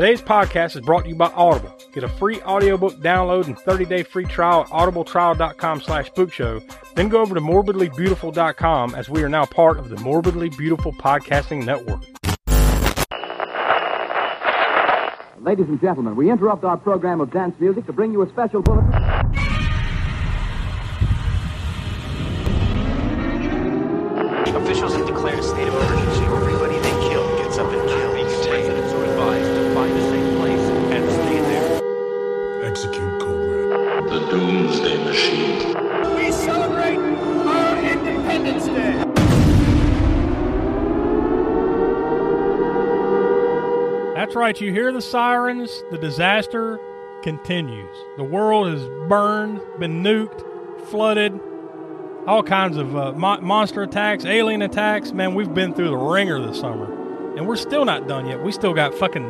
Today's podcast is brought to you by Audible. Get a free audiobook download and 30-day free trial at audibletrial.com slash spookshow. Then go over to morbidlybeautiful.com as we are now part of the Morbidly Beautiful Podcasting Network. Ladies and gentlemen, we interrupt our program of dance music to bring you a special bulletin. You hear the sirens, the disaster continues. The world is burned, been nuked, flooded, all kinds of uh, mo- monster attacks, alien attacks. Man, we've been through the ringer this summer. And we're still not done yet. We still got fucking.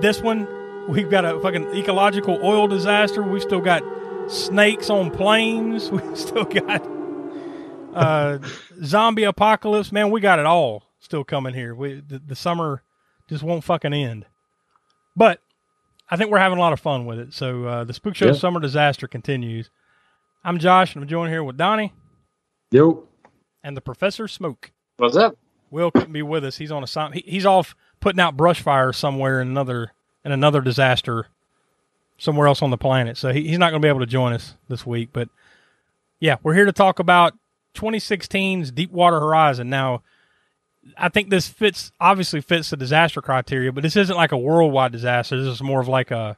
This one, we've got a fucking ecological oil disaster. We've still got snakes on planes. We still got uh, zombie apocalypse. Man, we got it all still coming here. We the, the summer just won't fucking end. But I think we're having a lot of fun with it. So uh, the Spook Show Yeah. Summer Disaster continues. I'm Josh, and I'm joined here with Donnie Yo. and the Professor Smoke. What's up? Will couldn't be with us. He's on a he, he's off putting out brush fire somewhere in another in another disaster somewhere else on the planet. So he, he's not going to be able to join us this week. But yeah, we're here to talk about 2016's Deepwater Horizon. Now, I think this fits obviously fits the disaster criteria, but this isn't like a worldwide disaster. This is more of like a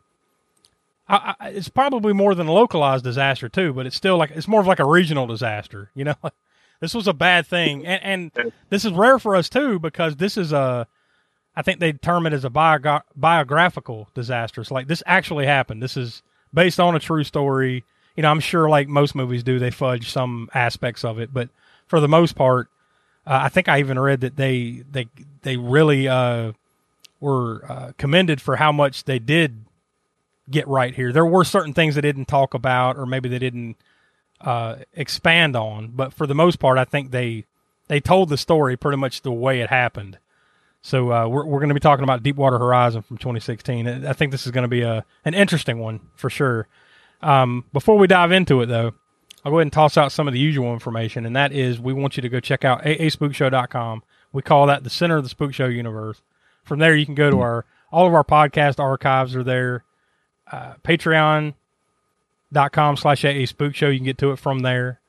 I, I, it's probably more than a localized disaster too, but it's still like it's more of like a regional disaster. You know, this was a bad thing, and, and this is rare for us too because this is a, I think they term it as a bio, biographical disaster. So like this actually happened. This is based on a true story. You know, I'm sure like most movies do, they fudge some aspects of it, but for the most part, uh, I think I even read that they they they really uh, were uh, commended for how much they did get right here. There were certain things they didn't talk about, or maybe they didn't uh, expand on, but for the most part, I think they they told the story pretty much the way it happened. So uh, we're we're going to be talking about Deepwater Horizon from 2016. I think this is going to be a an interesting one for sure. Um, before we dive into it, though, I'll go ahead and toss out some of the usual information, and that is we want you to go check out aaspookshow.com. We call that the center of the Spook Show universe. From there, you can go to our all of our podcast archives are there. Uh, Patreon.com slash AA Show. You can get to it from there.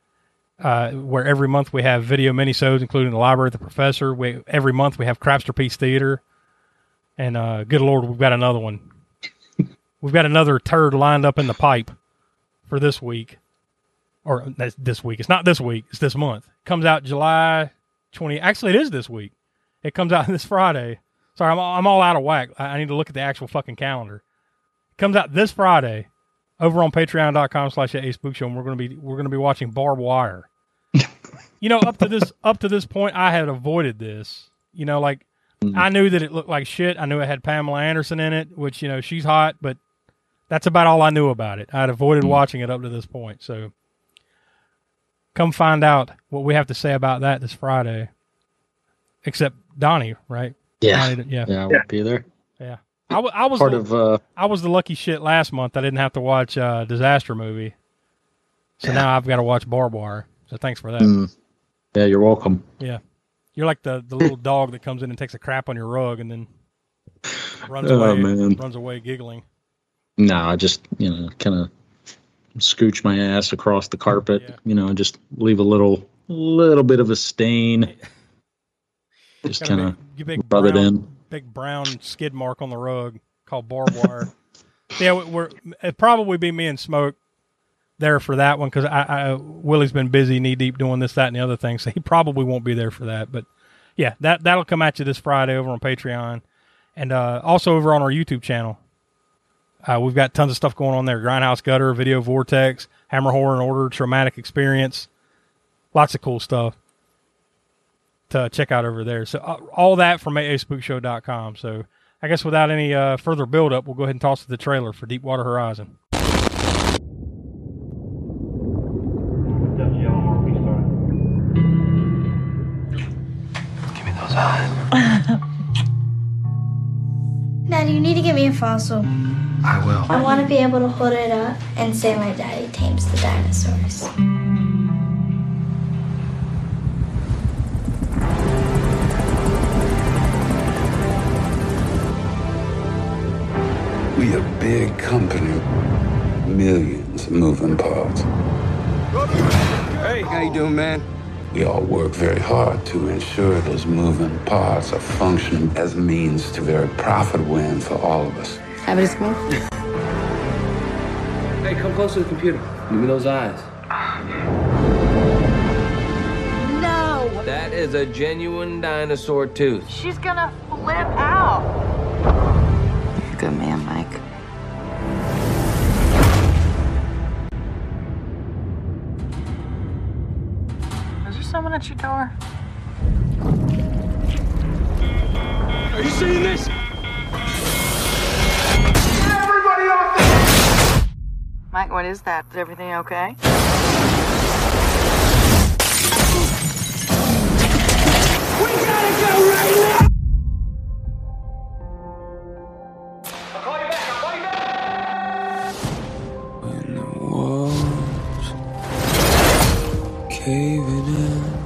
Uh, where every month we have video minisodes, including the Library of the Professor. We every month we have Crapster Peace Theater, and uh, good lord, we've got another one. we've got another turd lined up in the pipe for this week, or that's this week. It's not this week. It's this month. Comes out July twenty. Actually, it is this week. It comes out this Friday. Sorry, I'm all, I'm all out of whack. I, I need to look at the actual fucking calendar. It comes out this Friday over on patreon.com slash a spook show and we're gonna be we're gonna be watching Barb Wire. you know, up to this up to this point I had avoided this. You know, like I knew that it looked like shit. I knew it had Pamela Anderson in it, which, you know, she's hot, but that's about all I knew about it. I'd avoided mm. watching it up to this point. So come find out what we have to say about that this Friday. Except Donnie, right? Yeah. Donnie, yeah. Yeah, I won't be there. Yeah. I, w- I was Part the, of uh I was the lucky shit last month. I didn't have to watch uh, disaster movie, so now I've got to watch Barb Wire. So thanks for that. mm, Yeah, you're welcome. Yeah, you're like the the little dog that comes in and takes a crap on your rug and then runs Oh, away, man. runs away giggling. No, I just, you know, kind of scooch my ass across the carpet, Yeah. you know, just leave a little little bit of a stain. Just kind of rub it brown- in. Big brown skid mark on the rug called Barb Wire. yeah, we- we're it'd probably be me and Smoke there for that one because I, I Willie's been busy knee deep doing this, that, and the other thing, so he probably won't be there for that. But yeah, that that'll come at you this Friday over on Patreon, and uh, also over on our YouTube channel. Uh, we've got tons of stuff going on there: Grindhouse Gutter, Video Vortex, Hammer Horror and Order, Traumatic Experience, lots of cool stuff to check out over there. So uh, all that from aaspookshow.com. So I guess without any uh, further build up, we'll go ahead and toss to the trailer for Deepwater Horizon. Give me those eyes. Dad, you need to get me a fossil. I will. I want to be able to hold it up and say my daddy tames the dinosaurs. We a big company. Millions of moving parts. Hey, how you doing, man? We all work very hard to ensure those moving parts are functioning as means to very profitable end for all of us. Have it smooth? Hey, come close to the computer. Give me those eyes. No! That is a genuine dinosaur tooth. She's gonna flip out. You're a good man, Mike. Is there someone at your door? Are you seeing this? Mike, what is that? Is everything okay? We gotta go right now! I'll call you back, I'll call you back! When the walls caving in,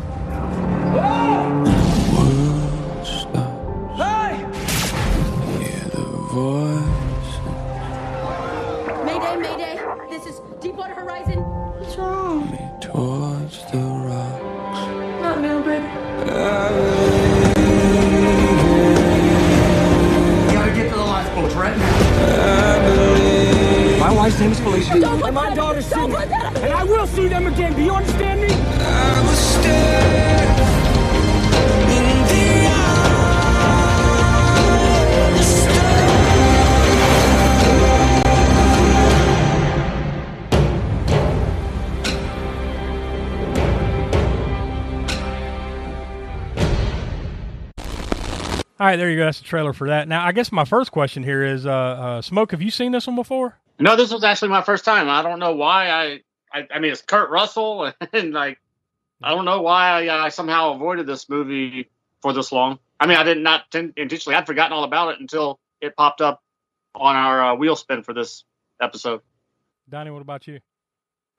All right, there you go. That's the trailer for that. Now, I guess my first question here is, uh, uh, Smoke, have you seen this one before? No, this was actually my first time. I don't know why I. I, I mean, it's Kurt Russell, and like, I don't know why I, I somehow avoided this movie for this long. I mean, I did not ten- intentionally. I'd forgotten all about it until it popped up on our uh, wheel spin for this episode. Donnie, what about you?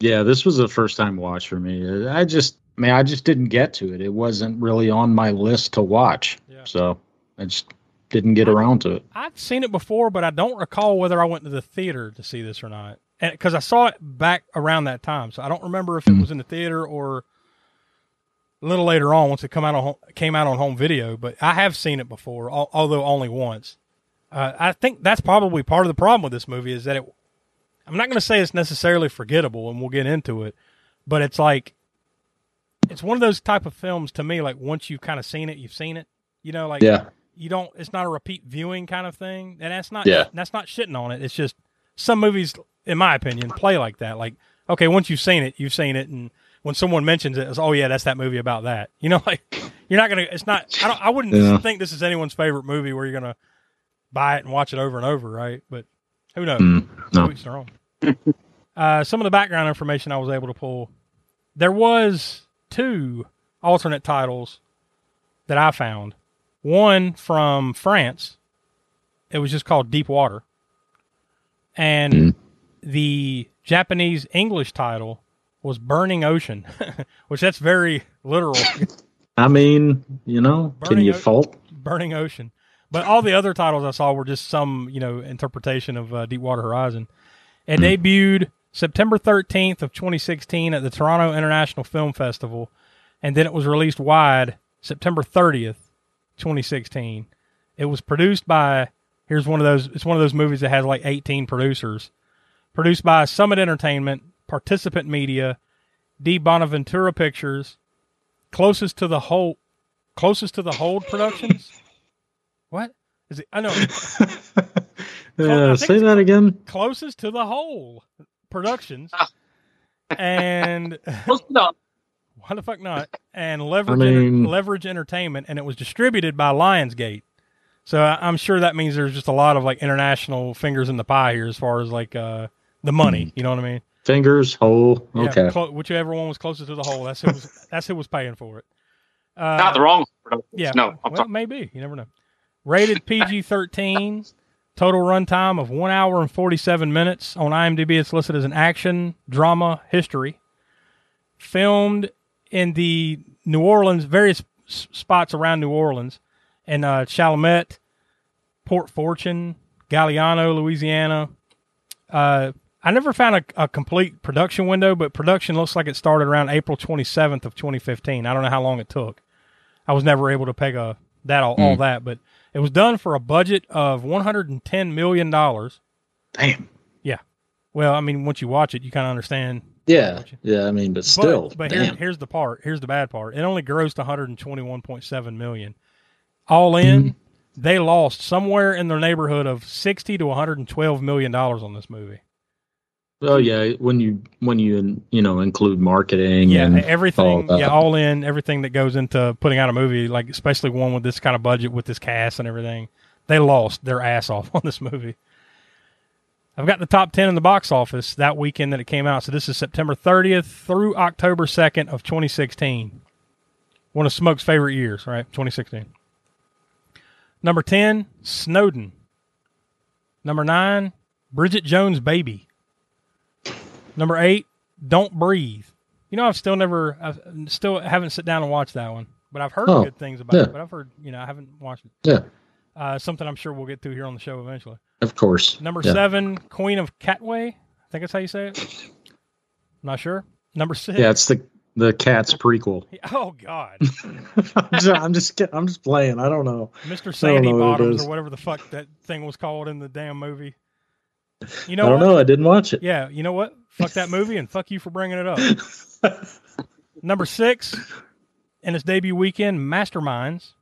Yeah, this was a first time watch for me. I just, I mean, I just didn't get to it. It wasn't really on my list to watch. Yeah. So I just didn't get around to it. I've seen it before, but I don't recall whether I went to the theater to see this or not. And because I saw it back around that time, so I don't remember if it was in the theater or a little later on once it come out on came out on home video. But I have seen it before, al- although only once. Uh, I think that's probably part of the problem with this movie is that it. I'm not going to say it's necessarily forgettable, and we'll get into it, but it's like it's one of those type of films to me. Like once you've kind of seen it, you've seen it. You know, like Yeah. You don't. It's not a repeat viewing kind of thing, and that's not. Yeah. that's not shitting on it. It's just some movies, in my opinion, play like that. Like okay, once you've seen it, you've seen it, and when someone mentions it, it's oh yeah, that's that movie about that. You know, like you're not gonna. It's not. I don't. I wouldn't Yeah. think this is anyone's favorite movie where you're gonna buy it and watch it over and over, right? But who knows? Mm, no. To each their own. uh, some of the background information I was able to pull. There was two alternate titles that I found. One from France. It was just called Deep Water. And the Japanese English title was Burning Ocean, which that's very literal. I mean, you know, can you O- fault? Burning Ocean. But all the other titles I saw were just some, you know, interpretation of uh, Deepwater Horizon. It debuted September 13th of 2016 at the Toronto International Film Festival, and then it was released wide September 30th, 2016. It was produced by here's one of those it's one of those movies that has like 18 producers. Produced by Summit Entertainment, Participant Media, di Bonaventura Pictures, closest to the hole closest to the hole productions. What is it? I know. Uh, say that again. closest to the hole productions and why the fuck not and leverage I mean- Enter- leverage entertainment and it was distributed by lionsgate so I- i'm sure that means there's just a lot of like international fingers in the pie here as far as like uh the money you know what i mean Fingers, hole. Yeah, Okay. clo- whichever one was closest to the hole that's who was that's who was paying for it uh, Not the wrong production. yeah No, I'm well sorry. maybe you never know rated pg-13 Total runtime of one hour and 47 minutes. On IMDb, it's listed as an action drama history. Filmed in the New Orleans, various s- spots around New Orleans, and uh, Chalmette, Port Fourchon, Galliano, Louisiana. Uh, I never found a, a complete production window, but production looks like it started around April 27th of 2015. I don't know how long it took. I was never able to peg a that all, all Hmm. that, but it was done for a budget of 110 million dollars. Damn. Yeah. Well, I mean, once you watch it, you kind of understand. Yeah. Yeah. I mean, but still, but, but here, here's the part. Here's the bad part. It only grossed 121.7 million. All in, Mm-hmm. they lost somewhere in their neighborhood of 60 to 112 million dollars on this movie. Oh yeah, when you when you you know include marketing, Yeah, and everything. all yeah, all in everything that goes into putting out a movie, like especially one with this kind of budget, with this cast and everything. They lost their ass off on this movie. I've got the top ten in the box office that weekend that it came out. So this is September 30th through October 2nd of 2016. One of Smoke's favorite years, right? 2016. Number 10, Snowden. Number 9, Bridget Jones' Baby. Number 8, Don't Breathe. You know, I've still never, I still haven't sat down and watched that one, but I've heard Oh, good things about yeah. it. But I've heard, you know, I haven't watched it. Yeah, Uh, something I'm sure we'll get to here on the show eventually. Of course. Number Yeah. seven, Queen of Katwe. I think that's how you say it. I'm not sure. Number six. Yeah, it's the the Cats prequel. Oh God, I'm just, I'm just I'm just playing. I don't know. Mr. Sandy know Bottoms or whatever the fuck that thing was called in the damn movie. You know, I don't what? know. I didn't watch it. Yeah, you know what? Fuck that movie and fuck you for bringing it up. Number six, in its debut weekend, Masterminds.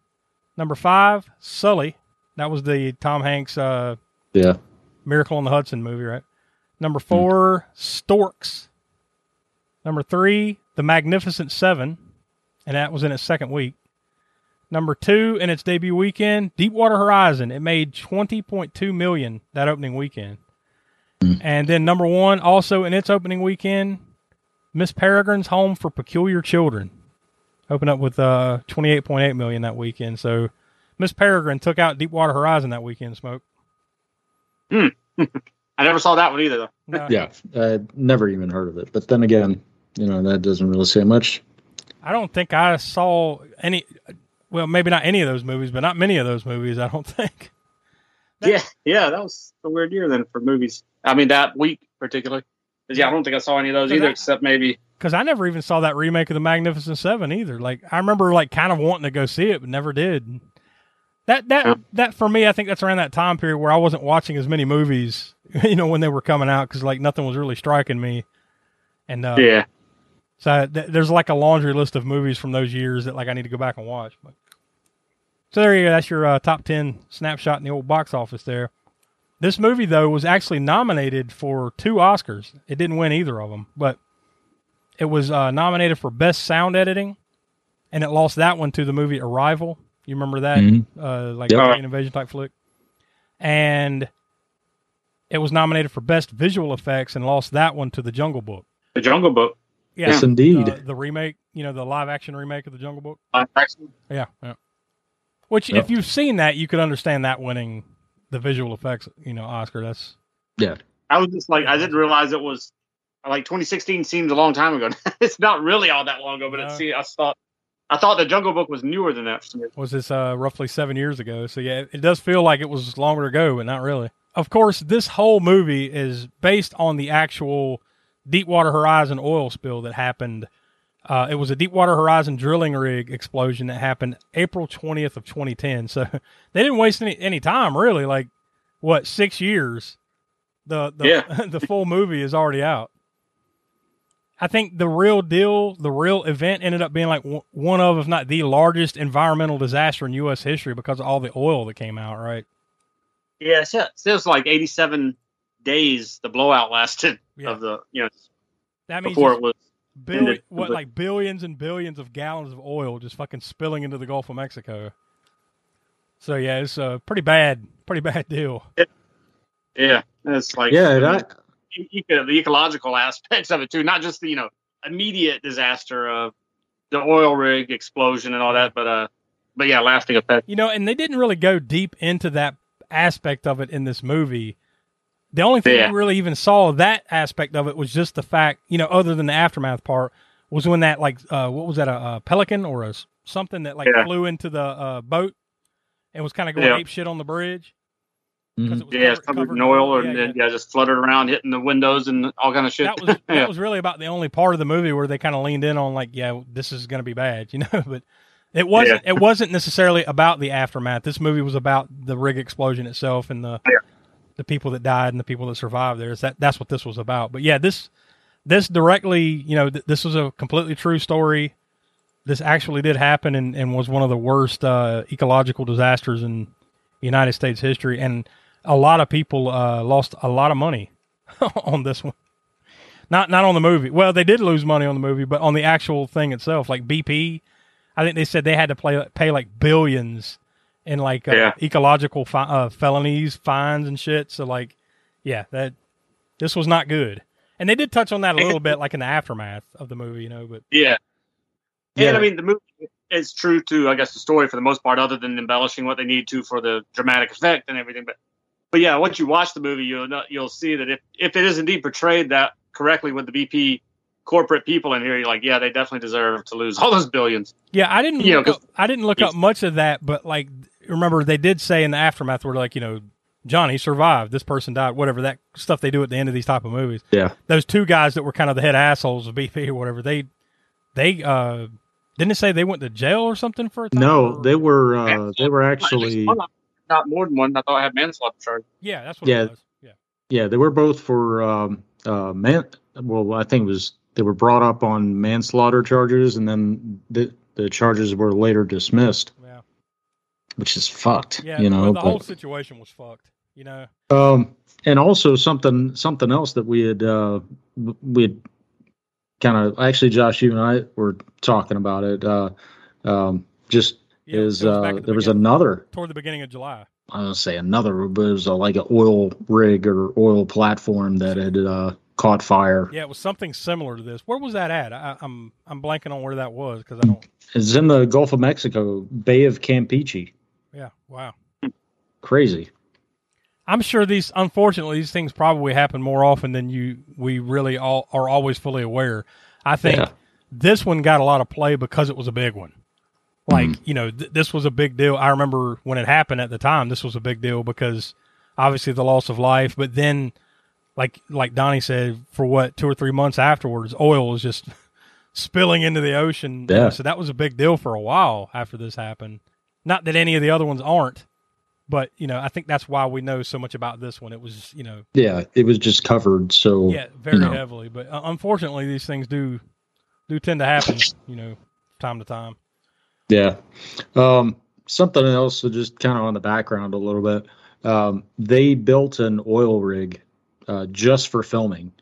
Number five, Sully. That was the Tom Hanks uh, Yeah. Miracle on the Hudson movie, right? Number four, Storks. Number three, The Magnificent Seven, and that was in its second week. Number two, in its debut weekend, Deepwater Horizon. It made twenty point two million that opening weekend. And then number one, also in its opening weekend, Miss Peregrine's Home for Peculiar Children. Opened up with uh twenty eight point eight million that weekend. So Miss Peregrine took out Deepwater Horizon that weekend, smoke. Hmm. I never saw that one either, though. No. Yeah. I never even heard of it. But then again, you know that doesn't really say much. I don't think I saw any. Well, maybe not any of those movies, but not many of those movies. I don't think. yeah, yeah, that was a weird year then for movies. I mean, that week particularly. 'Cause, yeah, I don't think I saw any of those either, I- except maybe. Because I never even saw that remake of the Magnificent Seven either. Like I remember, like kind of wanting to go see it, but never did. That that that for me, I think that's around that time period where I wasn't watching as many movies, you know, when they were coming out because like nothing was really striking me. And uh, Yeah. so th- there's like a laundry list of movies from those years that like I need to go back and watch. But so there you go. That's your uh, top ten snapshot in the old box office there. This movie though was actually nominated for two Oscars. It didn't win either of them, but it was uh, nominated for best sound editing, and it lost that one to the movie Arrival. You remember that, Mhm. uh, like Yep. alien invasion type flick, and it was nominated for best visual effects and lost that one to the Jungle Book. The Jungle Book. Yeah, Yes, indeed. uh, the remake, you know, the live action remake of the Jungle Book. Uh, actually, Yeah, yeah. Which, Yep. if you've seen that, you could understand that winning the visual effects, you know, Oscar. That's Yeah. I was just like, I didn't realize it was like 2016 seems a long time ago. it's not really all that long ago, but No. it's, see, I thought, I thought the Jungle Book was newer than that. For some reason. was this uh, roughly seven years ago. So yeah, it does feel like it was longer ago, but not really. Of course, this whole movie is based on the actual Deepwater Horizon oil spill that happened. Uh, it was a Deepwater Horizon drilling rig explosion that happened April 20th of 2010. So they didn't waste any, any time, really. Like what six years? The the Yeah. the full movie is already out. I think the real deal, the real event ended up being like w- one of, if not the largest environmental disaster in U.S. history because of all the oil that came out, right? Yeah, it's, it was like 87 days the blowout lasted Yeah. of the, you know, That means before it was. bill- ended. what, like billions and billions of gallons of oil just fucking spilling into the Gulf of Mexico. So yeah, it's a pretty bad, pretty bad deal. Yeah, it's like Yeah, I and mean, I- eco- the ecological aspects of it too, not just the you know immediate disaster of the oil rig explosion and all that, but uh, but yeah, lasting effect. You know, and they didn't really go deep into that aspect of it in this movie. The only thing Yeah. we really even saw that aspect of it was just the fact, you know, other than the aftermath part, was when that like uh, what was that a, a pelican or a something that like Yeah. flew into the uh, boat and was kind of going Yeah. ape shit on the bridge. Mhm. 'Cause it was Yeah, it's covered- covered covered in oil, and yeah. then yeah, just fluttered around, hitting the windows and all kind of shit. that was yeah. that was really about the only part of the movie where they kind of leaned in on like, yeah, this is going to be bad, you know. But it wasn't. It wasn't necessarily about the aftermath. This movie was about the rig explosion itself and the Yeah. the people that died and the people that survived there. Is that that's what this was about. But yeah, this this directly, you know, th- this was a completely true story. This actually did happen and, and was one of the worst uh, ecological disasters in United States history. And a lot of people uh, lost a lot of money on this one. Not not on the movie. Well, they did lose money on the movie, but on the actual thing itself, like BP, I think they said they had to play, pay like billions in like uh, Yeah. ecological fi- uh, felonies, fines, and shit. So like, yeah, that this was not good. And they did touch on that a little bit, like in the aftermath of the movie, you know. But Yeah. Yeah. And I mean, the movie is true to, I guess, the story for the most part, other than embellishing what they need to for the dramatic effect and everything. But, but yeah, once you watch the movie, you'll know, you'll see that if if it is indeed portrayed that correctly with the BP corporate people in here, you're like, yeah, they definitely deserve to lose all those billions. Yeah, I didn't. You know, look 'cause- up, I didn't look up much of that, but like, remember they did say in the aftermath, where like, you know, Johnny survived. This person died. Whatever that stuff they do at the end of these type of movies. Yeah. Those two guys that were kind of the head assholes of BP or whatever. They, they, uh, didn't it say they went to jail or something for a time? No, they were uh, they were actually one of them, not more than one. I thought I had manslaughter charge. Yeah, that's what Yeah. it was. Yeah. yeah they were both for um, uh, man. Well, I think it was they were brought up on manslaughter charges, and then the the charges were later dismissed. Yeah. Which is fucked, Yeah. you know. well, the whole situation was fucked. You know. Um, and also something something else that we had uh, we had kind of actually, Josh, you and I were talking about it. Uh, um, just Yeah, is uh, the there was another. Toward the beginning of July. I don't say another, but it was a, like an oil rig or oil platform that had uh, caught fire. Yeah, it was something similar to this. Where was that at? I, I'm I'm blanking on where that was because I don't. It's in the Gulf of Mexico, Bay of Campeche. Yeah. Wow. Crazy. I'm sure these, unfortunately, these things probably happen more often than you we really all are always fully aware. I think Yeah. this one got a lot of play because it was a big one. Like Mm-hmm. you know, th- this was a big deal. I remember when it happened at the time. This was a big deal because obviously the loss of life, but then, like like Donnie said, for what two or three months afterwards, oil was just spilling into the ocean. Yeah. So that was a big deal for a while after this happened. Not that any of the other ones aren't, but you know, I think that's why we know so much about this one. It was, you know, Yeah, it was just covered. So yeah, very you know, heavily. But uh, unfortunately, these things do do tend to happen. You know, time to time. Yeah. Um, something else, so just kind of on the background a little bit. Um, they built an oil rig uh, just for filming,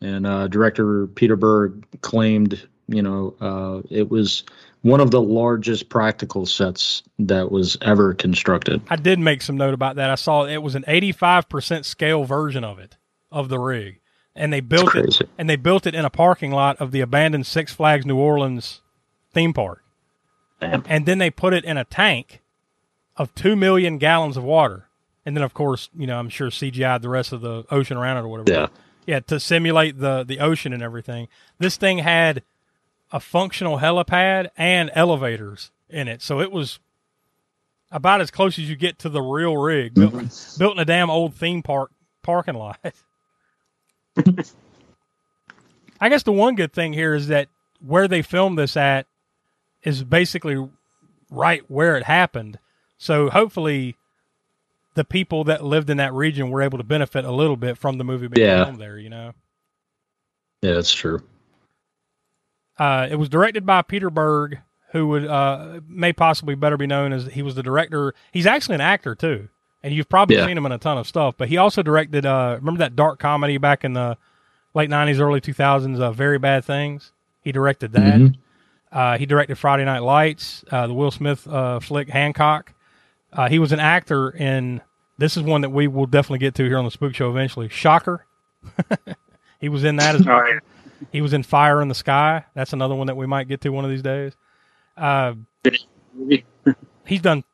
and uh, director Peter Berg claimed, you know, uh, it was one of the largest practical sets that was ever constructed. I did make some note about that. I saw it was an 85% scale version of it of the rig, and they built it and they built it in a parking lot of the abandoned Six Flags New Orleans theme park. Damn. And then they put it in a tank of 2 million gallons of water. And then of course, you know, I'm sure CGI the rest of the ocean around it or whatever. Yeah. Yeah, to simulate the the ocean and everything. This thing had a functional helipad and elevators in it. So it was about as close as you get to the real rig built, mm-hmm. built in a damn old theme park parking lot. I guess the one good thing here is that where they filmed this at is basically right where it happened. So hopefully the people that lived in that region were able to benefit a little bit from the movie being Yeah. filmed there, you know. Yeah, that's true. Uh, it was directed by Peter Berg, who would uh, may possibly better be known as he was the director. He's actually an actor too, and you've probably Yeah. seen him in a ton of stuff. But he also directed. Uh, remember that dark comedy back in the late '90s, early 2000s, uh, "Very Bad Things." He directed that. Mhm. Uh, he directed Friday Night Lights, uh, the Will Smith uh, flick Hancock. Uh, he was an actor in. This is one that we will definitely get to here on the Spook Show eventually. Shocker. he was in that as Oh, yeah. He was in Fire in the Sky. That's another one that we might get to one of these days. Uh, he's done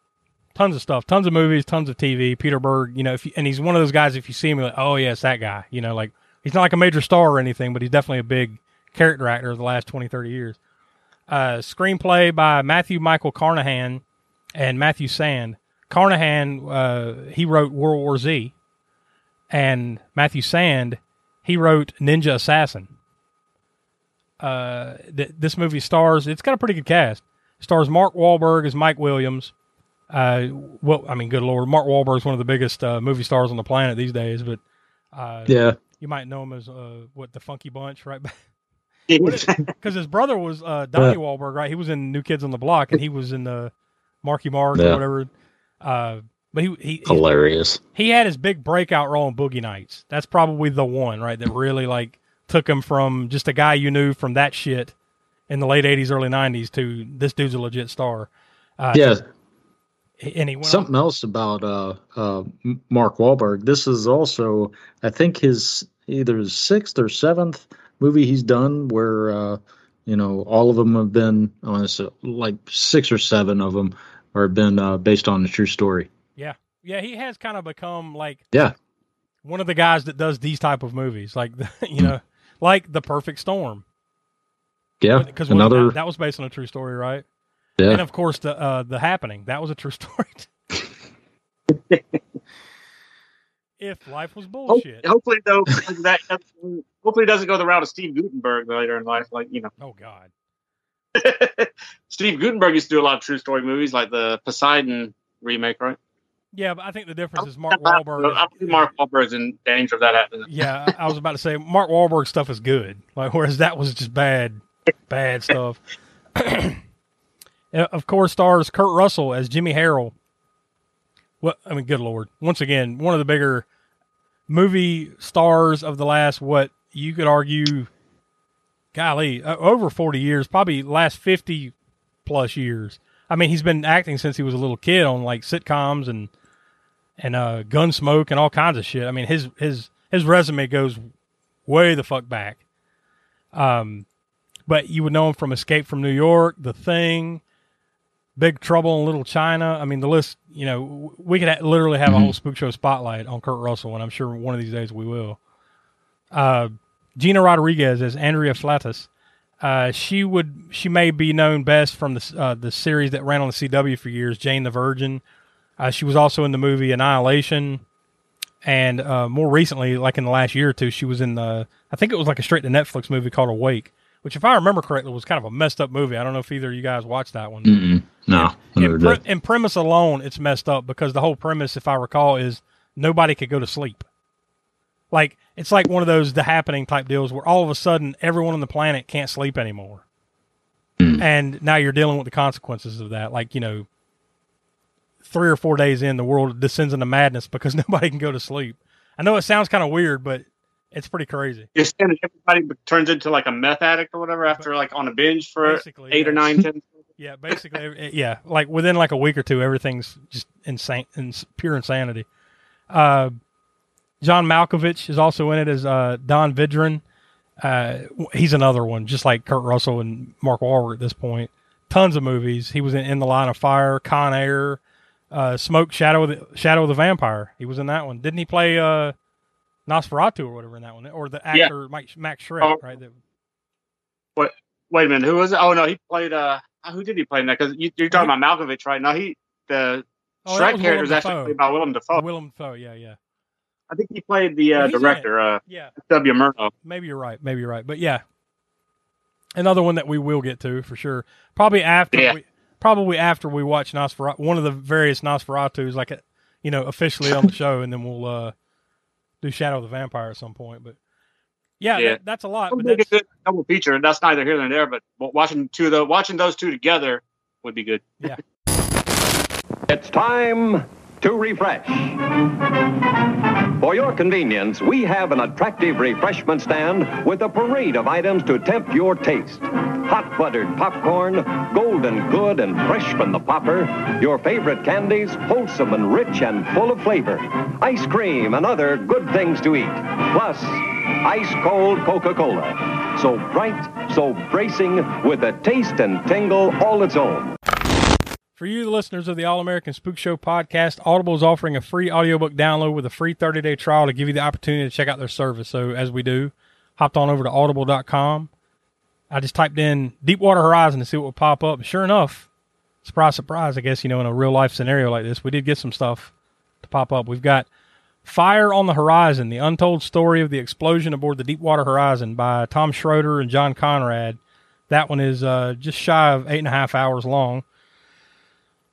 tons of stuff, tons of movies, tons of TV. Peter Berg, you know, if you, and he's one of those guys. If you see him, like, oh yeah, it's that guy. You know, like he's not like a major star or anything, but he's definitely a big character actor of the last 20, 30 years. Uh, screenplay by Matthew Michael Carnahan and Matthew Sand. Carnahan, uh, he wrote World War Z, and Matthew Sand, he wrote Ninja Assassin. Uh, th- this movie stars. It's got a pretty good cast. Stars Mark Wahlberg as Mike Williams. Uh, well, I mean, good lord, Mark Wahlberg is one of the biggest uh, movie stars on the planet these days. But uh, Yeah. you might know him as uh, what the Funky Bunch, right? Because his brother was uh, Donnie Yeah. Wahlberg, right? He was in New Kids on the Block, and he was in the Marky Mark or Yeah. whatever. Uh, but he he Hilarious. he had his big breakout role in Boogie Nights. That's probably the one, right? That really like took him from just a guy you knew from that shit in the late '80s, early '90s to this dude's a legit star. Uh, yeah. and he went on- Something else about uh, uh, Mark Wahlberg. This is also, I think, his either his sixth or seventh movie he's done where, uh, you know, all of them have been, I want to say, like six or seven of them are been uh, based on a true story. Yeah, yeah, he has kind of become like Yeah. one of the guys that does these type of movies, like you know, like The Perfect Storm. Yeah. because Another. that, that was based on a true story, right? Yeah. and of course the uh, the happening that was a true story. if life was Hope- bullshit, hopefully, though, that hopefully it doesn't go the route of Steve Guttenberg later in life. Like you know, oh god, Steve Guttenberg used to do a lot of true story movies, like the Poseidon remake, right? Yeah, but I think the difference is Mark Wahlberg. I think Mark Wahlberg's in danger of that happening. yeah, I was about to say Mark Wahlberg stuff is good, like whereas that was just bad, bad stuff. Of course, stars Kurt Russell as Jimmy Harrell. Well, I mean, good lord! Once again, one of the bigger movie stars of the last what you could argue, golly, over forty years, probably last fifty plus years. I mean, he's been acting since he was a little kid on like sitcoms and and uh, Gunsmoke and all kinds of shit. I mean, his his his resume goes way the fuck back. Um, but you would know him from Escape from New York, The Thing, Big Trouble in Little China. I mean, the list. You know, we could ha- literally have a whole spook show spotlight on Kurt Russell, and I'm sure one of these days we will. Uh, Gina Rodriguez as Andrea Fleytas. Uh, she would she may be known best from the uh, the series that ran on the CW for years, Jane the Virgin. Uh, she was also in the movie Annihilation, and uh, more recently, like in the last year or two, she was in the I think it was like a straight to Netflix movie called Awake, which if I remember correctly was kind of a messed up movie. I don't know if either of you guys watched that one. Mm-mm. No. I never In, pre- did. in premise alone, it's messed up because the whole premise, if I recall, is nobody could go to sleep. Like it's like one of those the happening type deals where all of a sudden everyone on the planet can't sleep anymore, and now you're dealing with the consequences of that. Like you know, three or four days in, the world descends into madness because nobody can go to sleep. I know it sounds kind of weird, but it's pretty crazy. You're saying that everybody turns into like a meth addict or whatever after like on a binge for Basically, eight or nine, ten. Yeah, basically, yeah. Like within like a week or two, everything's just insane, ins- pure insanity. Uh, John Malkovich is also in it as uh, Don Vidrine. Uh, he's another one, just like Kurt Russell and Mark Wahlberg at this point. Tons of movies. He was in, in the Line of Fire, Con Air, uh, Smoke, Shadow of the Shadow of the Vampire. He was in that one. Didn't he play uh, Nosferatu or whatever in that one? Or the Yeah. actor Mike Max Schreck, Oh. right? That- Wait, wait a minute. Who was it? Oh no, he played. Uh, who did he play in that? Because you, you're talking about Malkovich, right? No, he the Oh, Schreck was character is actually played by Willem Dafoe. Willem Dafoe, yeah, yeah. I think he played the uh, it. director, uh, Yeah. W. Murnau. Maybe you're right. Maybe you're right. But yeah, another one that we will get to for sure. Probably after Yeah. we, probably after we watch Nosferatu, one of the various Nosferatus, like a, you know, officially on the show, and then we'll uh, do Shadow of the Vampire at some point. But yeah, Yeah. That, that's a lot. Would But make a that's, good double feature. and That's neither here nor there. But watching two of the watching those two together would be good. Yeah. It's time to refresh. For your convenience, we have an attractive refreshment stand with a parade of items to tempt your taste. Hot buttered popcorn, golden good and fresh from the popper, your favorite candies, wholesome and rich and full of flavor, ice cream and other good things to eat, plus ice cold Coca Cola. So bright, so bracing, with a taste and tingle all its own. For you, the listeners of the All American Spook Show podcast, Audible is offering a free audiobook download with a free 30 day trial to give you the opportunity to check out their service. So, as we do, hopped on over to audible.com. I just typed in Deepwater Horizon to see what would pop up. Sure enough, surprise, surprise, I guess, you know, in a real life scenario like this, we did get some stuff to pop up. We've got Fire on the Horizon, the untold story of the explosion aboard the Deepwater Horizon by Tom Shroder and John Konrad. That one is uh, just shy of eight and a half hours long.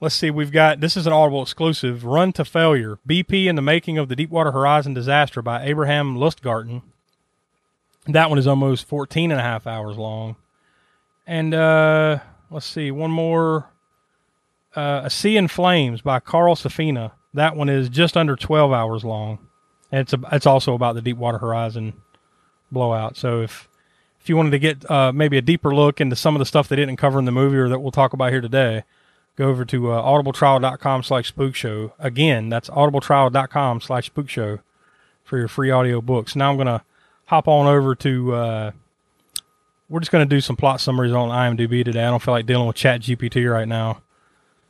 Let's see, we've got this is an Audible exclusive Run to Failure BP in the Making of the Deepwater Horizon Disaster by Abraham Lustgarten. That one is almost 14 and a half hours long. And uh, let's see, one more uh, A Sea in Flames by Carl Safina. That one is just under 12 hours long. And it's, a, it's also about the Deepwater Horizon blowout. So if if you wanted to get uh, maybe a deeper look into some of the stuff they didn't cover in the movie or that we'll talk about here today, go over to uh, audibletrial.com slash spook show. Again, that's audibletrial.com slash spook show for your free audio books. Now I'm going to hop on over to, uh, we're just going to do some plot summaries on IMDb today. I don't feel like dealing with chat GPT right now.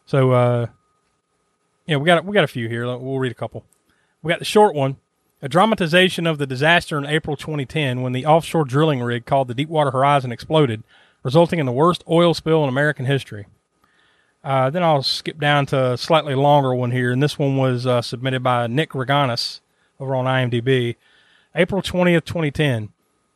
So, uh, yeah, we got, we got a few here. We'll read a couple. We got the short one. A dramatization of the disaster in April 2010 when the offshore drilling rig called the Deepwater Horizon exploded, resulting in the worst oil spill in American history. Uh, then I'll skip down to a slightly longer one here, and this one was uh, submitted by Nick Riganas over on IMDb. April 20th, 2010.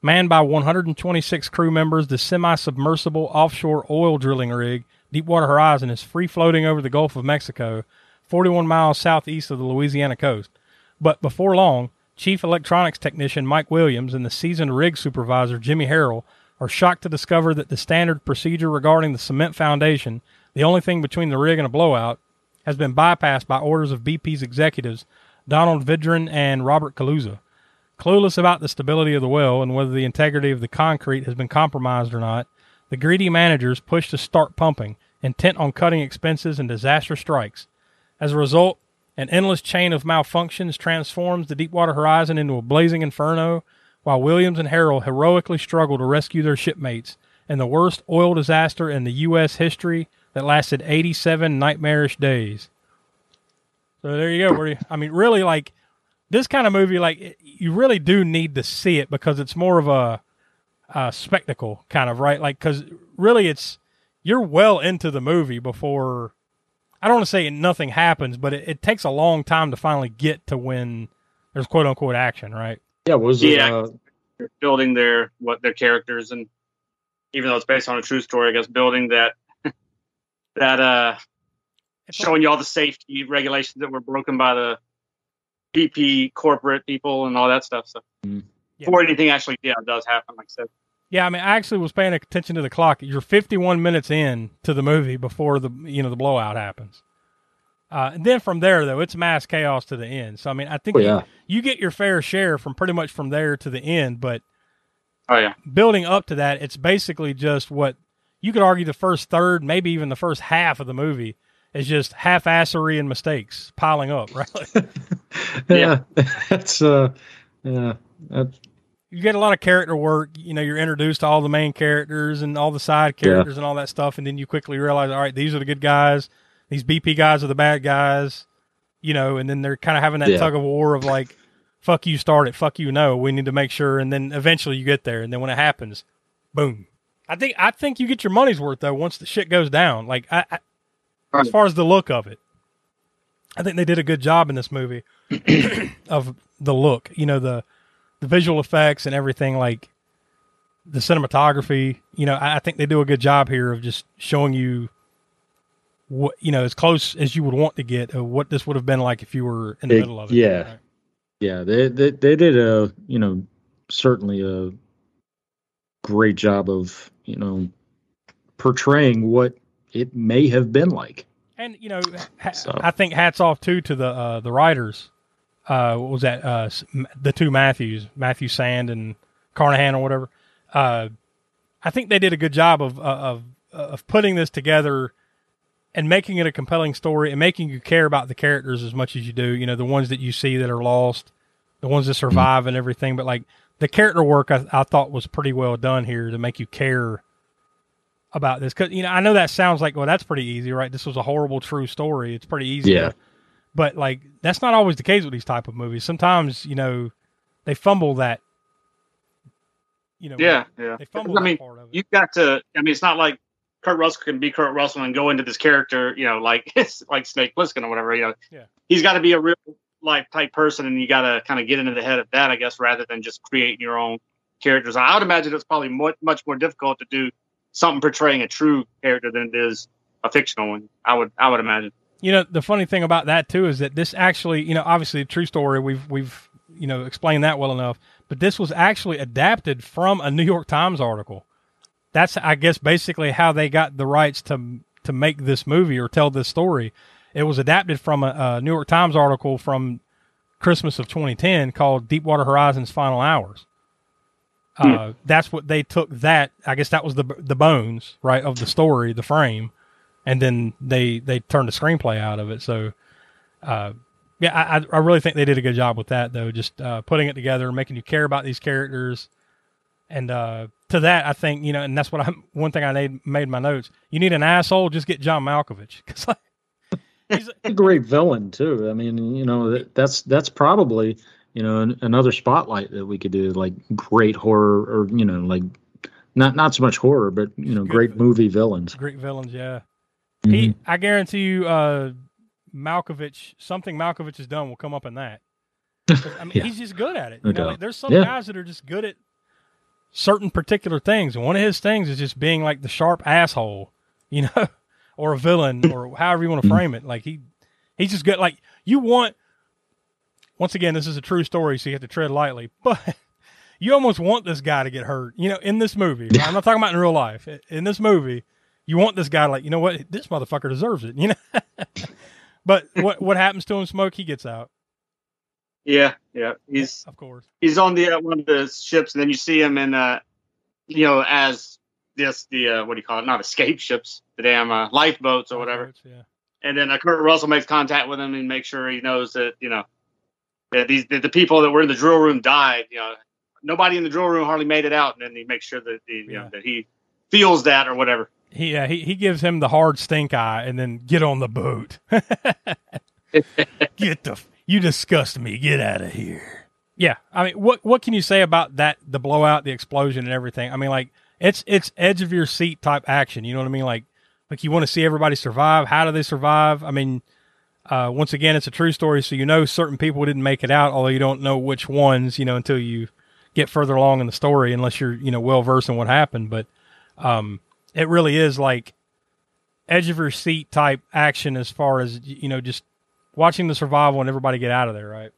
Manned by 126 crew members, the semi submersible offshore oil drilling rig Deepwater Horizon is free floating over the Gulf of Mexico, 41 miles southeast of the Louisiana coast. But before long, Chief Electronics Technician Mike Williams and the seasoned rig supervisor Jimmy Harrell are shocked to discover that the standard procedure regarding the cement foundation, the only thing between the rig and a blowout, has been bypassed by orders of BP's executives Donald Vidrine and Robert Kaluza. Clueless about the stability of the well and whether the integrity of the concrete has been compromised or not, the greedy managers push to start pumping, intent on cutting expenses and disaster strikes. As a result, an endless chain of malfunctions transforms the Deepwater Horizon into a blazing inferno, while Williams and Harrell heroically struggle to rescue their shipmates in the worst oil disaster in the U.S. history that lasted 87 nightmarish days. So there you go. I mean, really, like this kind of movie, like you really do need to see it because it's more of a, a spectacle, kind of right. Like, because really, it's you're well into the movie before I don't want to say nothing happens, but it, it, takes a long time to finally get to when there's quote unquote action, right? Yeah, was yeah, uh, building their what their characters and even though it's based on a true story, I guess building that that uh showing you all the safety regulations that were broken by the BP corporate people and all that stuff. So mm-hmm. yeah. before anything actually yeah does happen, like I said. Yeah, I mean, I actually was paying attention to the clock. You're 51 minutes in to the movie before the you know the blowout happens. Uh, and then from there, though, it's mass chaos to the end. So I mean, I think oh, yeah. you, you get your fair share from pretty much from there to the end. But oh yeah, building up to that, it's basically just what you could argue the first third, maybe even the first half of the movie is just half-assery and mistakes piling up, right? yeah, that's uh, yeah, that's you get a lot of character work. You know, you're introduced to all the main characters and all the side characters yeah. and all that stuff, and then you quickly realize, all right, these are the good guys. These BP guys are the bad guys. You know, and then they're kind of having that Yeah. tug of war of like, "Fuck you, start it. Fuck you, no. We need to make sure." And then eventually you get there, and then when it happens, boom. I think I think you get your money's worth though once the shit goes down. Like I, I as far as the look of it, I think they did a good job in this movie of the look. You know the the visual effects and everything like the cinematography you know I, I, think they do a good job here of just showing you what you know as close as you would want to get what this would have been like if you were in the It- middle of it yeah. right? Yeah, they, they they did a you know certainly a great job of you know portraying what it may have been like. and you know ha- i think hats off too to the uh the writers. Uh what was that? Uh the two matthews matthew sand and carnahan or whatever. Uh i think they did a good job of uh, of of putting this together and making it a compelling story and making you care about the characters as much as you do. You know the ones that you see that are lost the ones that survive and everything. But like the character work I, I thought was pretty well done here to make you care about this because you know I know that sounds like well that's pretty easy, right? This was a horrible true story. It's pretty easy. Yeah. but like that's not always the case with these type of movies. Sometimes you know they fumble that. You know. Yeah, yeah. They fumble I mean, part of it. you've got to. I mean, it's not like Kurt Russell can be Kurt Russell and go into this character, you know, like it's like Snake Plissken or whatever. You know, Yeah. he's got to be a real life type person, and you got to kind of get into the head of that, I guess, rather than just creating your own characters. I would imagine it's probably much much more difficult to do something portraying a true character than it is a fictional one. I would I would imagine. You know, the funny thing about that too is that this actually, you know, obviously a true story. We've we've you know explained that well enough, but this was actually adapted from a New York Times article. That's I guess basically how they got the rights to to make this movie or tell this story. It was adapted from a, a New York Times article from Christmas of 2010 called Deepwater Horizon's Final Hours. Uh, That's what they took that. I guess that was the the bones right of the story, the frame, and then they they turned a screenplay out of it. So, uh, yeah, I I- I really think they did a good job with that though, just uh, putting it together, making you care about these characters, and uh, to that I think you know, and that's what I one thing I made made my notes. You need an asshole, just get John Malkovich because like, He's a great villain too. I mean, you know, that, that's that's probably you know an, another spotlight that we could do, like great horror or you know, like not not so much horror, but you know, great movie villains. great villains, yeah. Mhm. He, I guarantee you, uh, Malkovich, something Malkovich has done will come up in that. I mean, Yeah. he's just good at it. No You know, like, there's some Yeah. guys that are just good at certain particular things, and one of his things is just being like the sharp asshole, you know, or a villain, or however you want to frame it. Like he, he's just good. Like you want. Once again, this is a true story, so you have to tread lightly, but. You almost want this guy to get hurt, you know, in this movie. right? I'm not talking about in real life. In this movie, you want this guy to like, you know what, this motherfucker deserves it, you know. but what what happens to him? Smoke, he gets out. Yeah, yeah. He's of course. He's on the uh, one of the ships, and then you see him in uh, you know, as this the uh, what do you call it? Not escape ships, the damn uh, lifeboats or whatever. Yeah. And then uh, Kurt Russell makes contact with him and makes sure he knows that you know that these that the people that were in the drill room died. You know, nobody in the drill room hardly made it out, and then he makes sure that the, you know that he feels that or whatever. He uh, he he gives him the hard stink eye, and then get on the boat. get the you disgust me. Get out of here. Yeah, I mean, what what can you say about that? The blowout, the explosion, and everything. I mean, like it's it's edge of your seat type action. You know what I mean? Like like you want to see everybody survive. How do they survive? I mean, uh, once again, it's a true story, so you know certain people didn't make it out, although you don't know which ones. You know until you get further along in the story, unless you're you know well versed in what happened. But um, it really is like edge of your seat type action as far as you know just watching the survival and everybody get out of there, right?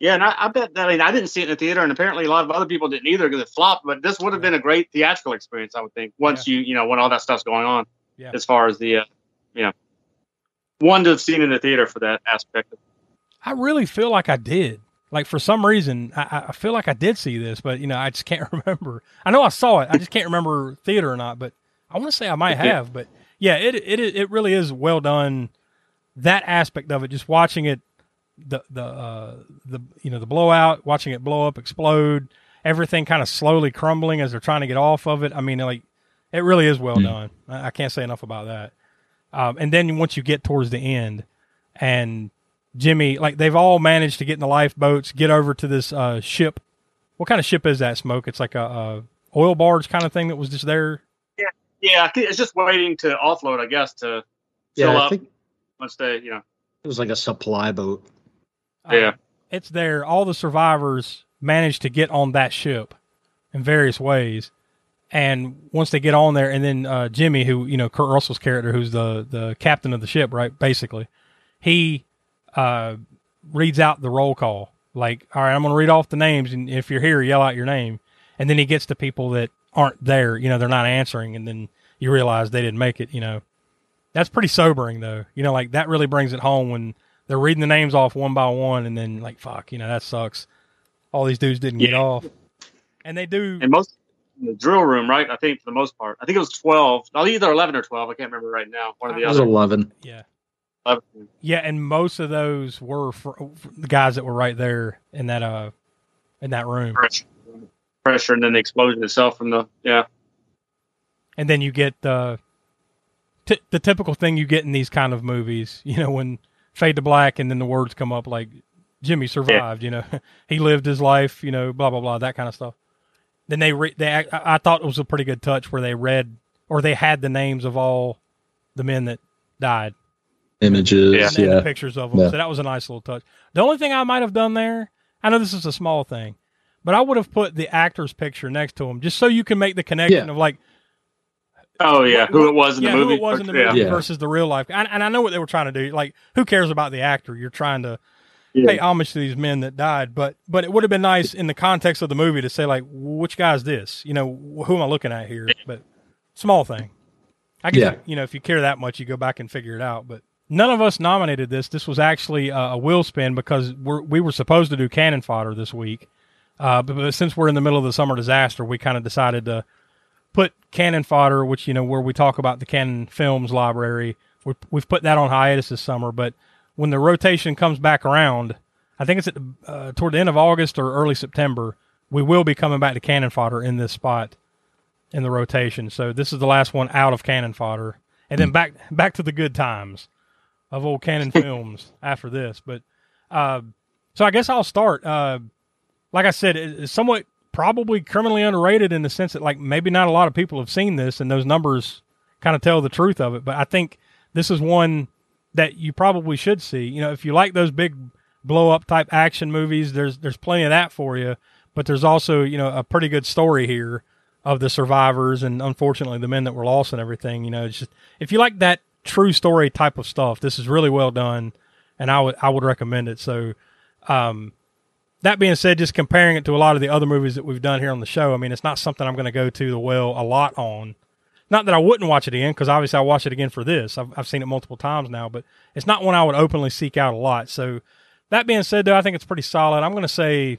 Yeah, and I, I bet I mean I didn't see it in the theater, and apparently a lot of other people didn't either because it flopped. But this would have been a great theatrical experience, I would think. Once you you know when all that stuff's going on, Yeah. as far as the uh, you know one to have seen in the theater for that aspect. Of, I really feel like I did. Like for some reason, I- I, feel like I did see this, but you know, I just can't remember. I know I saw it. I just can't remember theater or not. But I want to say I might have. But yeah, it it it really is well done. That aspect of it, just watching it, the the uh, the you know the blowout, watching it blow up, explode, everything kind of slowly crumbling as they're trying to get off of it. I mean, like it really is well done. I, I can't say enough about that. Um, and then once you get towards the end, and Jimmy, like they've all managed to get in the lifeboats, get over to this uh, ship. What kind of ship is that? Smoke? It's like a, a oil barge kind of thing that was just there. yeah, yeah, it's just waiting to offload, I guess, to Yeah, fill I up think once they you know. it was like a supply boat. Yeah. It's there. All the survivors managed to get on that ship in various ways. And once they get on there, and then uh, Jimmy, who you know Kurt Russell's character, who's the the captain of the ship, right? Basically, he uh, reads out the roll call. Like, all right, I'm going to read off the names, and if you're here, yell out your name. And then he gets to people that aren't there. You know, they're not answering, and then you realize they didn't make it. You know, that's pretty sobering, though. You know, like that really brings it home when they're reading the names off one by one, and then like, fuck, you know, that sucks. All these dudes didn't get off, and they do. And most the drill room, right? I think for the most part, I think it was twelve. Well, either eleven or twelve. I can't remember right now. One of the It was other. eleven. Yeah. 11. Yeah, and most of those were for, for the guys that were right there in that uh in that room. Pressure, pressure, and then the explosion itself from the yeah. and then you get the t- the typical thing you get in these kind of movies. You know, when fade to black, and then the words come up like Jimmy survived. You know, he lived his life. You know, blah blah blah, that kind of stuff. Then they re- they I, I thought it was a pretty good touch where they read or they had the names of all the men that died Images, and yeah. the pictures of them. Yeah. So that was a nice little touch. The only thing I might have done there, I know this is a small thing, but I would have put the actor's picture next to him just so you can make the connection Yeah. of like, Oh yeah, who it was in yeah, the movie? who it was in the movie Yeah. versus the real life. And, and I know what they were trying to do. Like, who cares about the actor? You're trying to Yeah. pay homage to these men that died, but but it would have been nice in the context of the movie to say like, which guy's this? You know, who am I looking at here? But small thing. I guess Yeah. you know if you care that much, you go back and figure it out. But none of us nominated this. This was actually uh, a will spin because we're, we were supposed to do cannon fodder this week, uh, but, but since we're in the middle of the summer disaster, we kind of decided to put cannon fodder, which you know where we talk about the cannon Films library. We, we've put that on hiatus this summer, but when the rotation comes back around, I think it's at the, uh, toward the end of August or early September, we will be coming back to cannon fodder in this spot in the rotation. So this is the last one out of cannon fodder, and then back back to the good times of old cannon films after this. But uh, so I guess I'll start. Uh, like I said, it's somewhat probably criminally underrated in the sense that like maybe not a lot of people have seen this, and those numbers kind of tell the truth of it. But I think this is one that you probably should see. You know, if you like those big blow up type action movies, there's there's plenty of that for you. But there's also you know a pretty good story here of the survivors and unfortunately the men that were lost and everything. You know, it's just if you like that true story type of stuff, this is really well done, and I would I would recommend it. So, um, that being said, just comparing it to a lot of the other movies that we've done here on the show, I mean, it's not something I'm going to go to the well a lot on. Not that I wouldn't watch it again, because obviously I watch it again for this. I've, I've seen it multiple times now, but it's not one I would openly seek out a lot. So, that being said, though, I think it's pretty solid. I'm going to say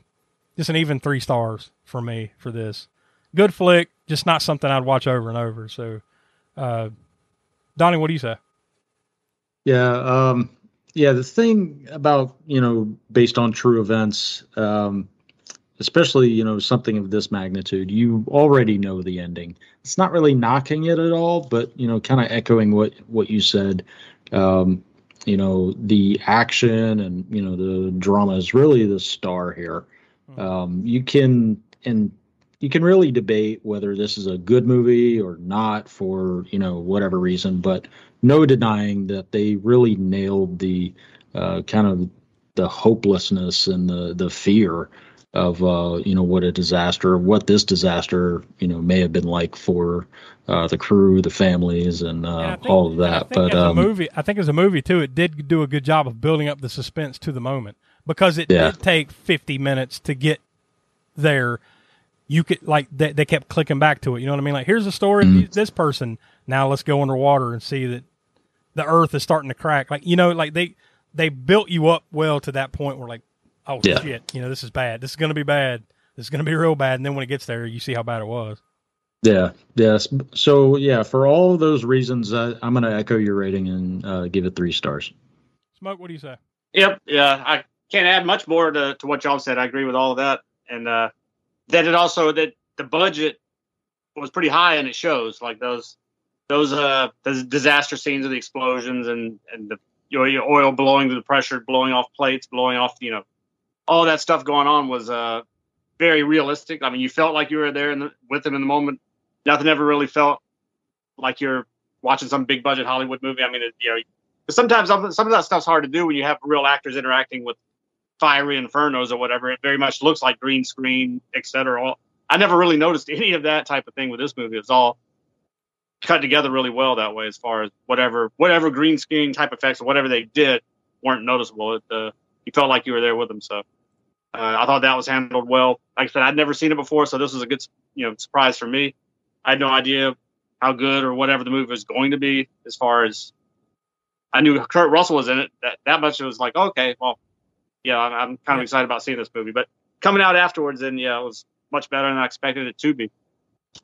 just an even three stars for me for this. Good flick, just not something I'd watch over and over. So, uh, Donnie, what do you say? Yeah, um, yeah. The thing about you know, based on true events, um, especially you know something of this magnitude, you already know the ending. It's not really knocking it at all, but you know, kind of echoing what what you said. Um, you know, the action and you know the drama is really the star here. Um, you can and you can really debate whether this is a good movie or not for you know whatever reason, but no denying that they really nailed the uh, kind of the hopelessness and the the fear of uh, you know what a disaster, what this disaster you know may have been like for uh, the crew, the families, and uh, all of that. I think But um, a movie, I think as a movie too, it did do a good job of building up the suspense to the moment because it Yeah. did take 50 minutes to get there. You could like they, they kept clicking back to it. You know what I mean? Like here's the story Mm-hmm. this person. Now let's go underwater and see that the earth is starting to crack. Like you know, like they they built you up well to that point where like, oh Yeah. shit, you know this is bad. This is going to be bad. This is going to be real bad. And then when it gets there, you see how bad it was. Yeah. Yes. So yeah, for all of those reasons, uh, I'm going to echo your rating and uh, give it three stars. Smoke, what do you say? Yep. Yeah. I can't add much more to, to what y'all said. I agree with all of that. And uh, that it also that the budget was pretty high and it shows like those those uh those disaster scenes of the explosions and and the you know, your oil blowing to the pressure, blowing off plates, blowing off you know all that stuff going on was uh very realistic. I mean, you felt like you were there the, with them in the moment. Nothing ever really felt like you're watching some big budget Hollywood movie. I mean, it, you know, sometimes some, of that stuff's hard to do when you have real actors interacting with fiery infernos or whatever. It very much looks like green screen, et cetera. I never really noticed any of that type of thing with this movie. It's all cut together really well that way, as far as whatever whatever green screen type effects or whatever they did weren't noticeable. It, uh, you felt like you were there with them. So uh, I thought that was handled well. Like I said, I'd never seen it before, so this was a good you know surprise for me. I had no idea how good or whatever the movie was going to be as far as I knew Kurt Russell was in it. That that much it was like okay, well, yeah, I'm, I'm kind of excited about seeing this movie. But coming out afterwards, and yeah, it was much better than I expected it to be.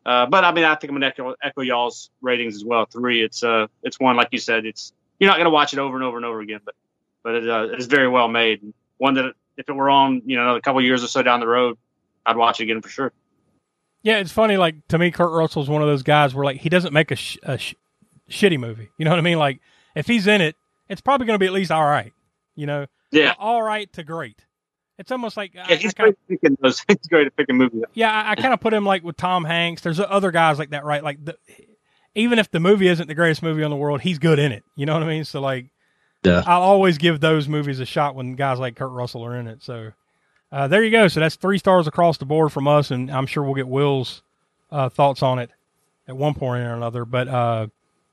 Uh, but I mean, I think I'm gonna echo, echo y'all's ratings as well. Three, it's uh, it's one like you said, it's you're not gonna watch it over and over and over again, but but it, uh, it's very well made. One that if it were on, you know, another couple years or so down the road, I'd watch it again for sure. Yeah, it's funny. Like to me, Kurt Russell's one of those guys where like he doesn't make a, sh- a sh- shitty movie. You know what I mean? Like if he's in it, it's probably going to be at least all right. You know? Yeah. All right to great. It's almost like Yeah, I he's kinda- great at picking those. He's great at picking movies. yeah, I, I kind of put him like with Tom Hanks. There's other guys like that, right? Like the, even if the movie isn't the greatest movie in the world, he's good in it. You know what I mean? So like, Yeah. I'll always give those movies a shot when guys like Kurt Russell are in it. So uh, there you go. So that's three stars across the board from us, and I'm sure we'll get Will's uh, thoughts on it at one point or another. But uh,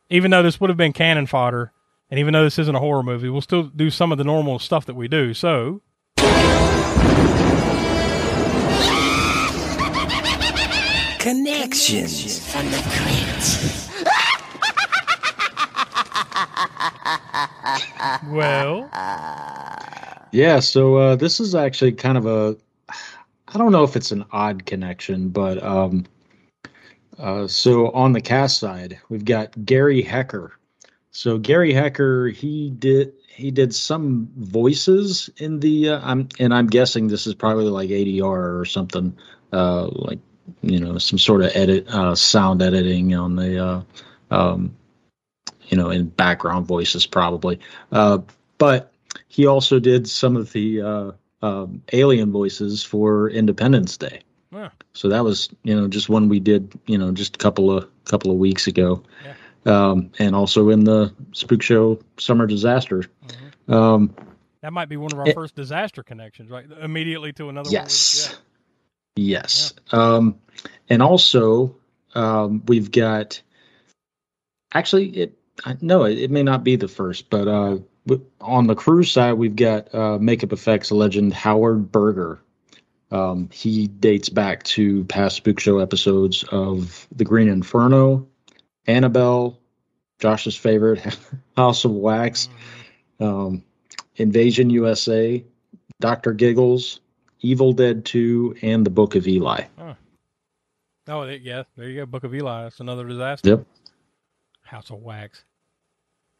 even though this would have been cannon fodder, and even though this isn't a horror movie, we'll still do some of the normal stuff that we do. So Connections from the crypt. Well, Yeah, so uh, this is actually kind of a I don't know if it's an odd connection, but um, uh, so on the cast side, we've got Gary Hecker. So Gary Hecker, he did he did some voices in the uh, I'm and I'm guessing this is probably like ADR or something, uh, like you know some sort of edit uh, sound editing on the uh, um, you know in background voices probably, uh, but he also did some of the uh, um, alien voices for Independence Day. Yeah. So that was, you know, just one we did, you know, just a couple of couple of weeks ago, um, and also in the Spook Show Summer Disaster. Um, that might be one of our It- first disaster connections, right? Immediately to another. yes, yes, um, and also um, we've got. Actually, it no, it, it may not be the first, but uh, w- on the crew side, we've got uh, makeup effects legend Howard Berger. Um, he dates back to past Spook Show episodes of The Green Inferno, Annabelle, Josh's favorite, House of Wax, um, Invasion USA, Doctor Giggles, Evil Dead 2, and The Book of Eli. Oh, th- yeah. There you go. Book of Eli. That's another disaster. Yep. House of Wax.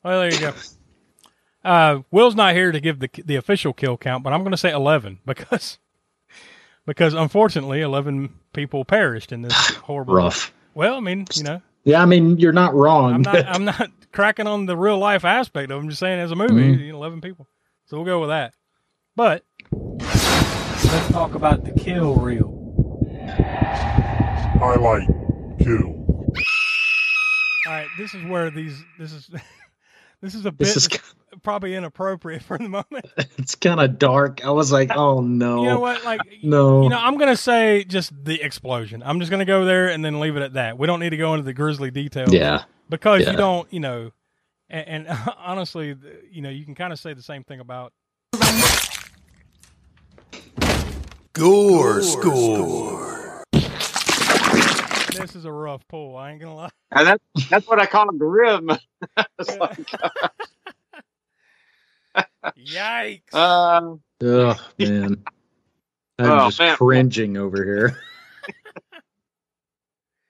Well, there you go. Uh, Will's not here to give the the official kill count, but I'm going to say 11 because because unfortunately 11 people perished in this horrible. Rough. Well, I mean, you know, Yeah, I mean, you're not wrong. I'm not I'm not cracking on the real life aspect of it. I'm just saying as a movie, Mhm. you know, 11 people. So we'll go with that. But let's talk about the kill reel. Highlight kill. All right, this is where these this is this is a bit This is that's probably inappropriate for the moment. it's kind of dark. I was like, oh no. You know what? Like, No. you know, I'm gonna say just the explosion. I'm just gonna go there and then leave it at that. We don't need to go into the grisly details. Yeah. because Yeah. you don't, you know, and, and honestly, you know, you can kind of say the same thing about Gore score. This is a rough pull. I ain't gonna lie. And that, that's what I call him, the rim. Like, Yikes! um, Oh man. I'm Oh, just man. cringing over here.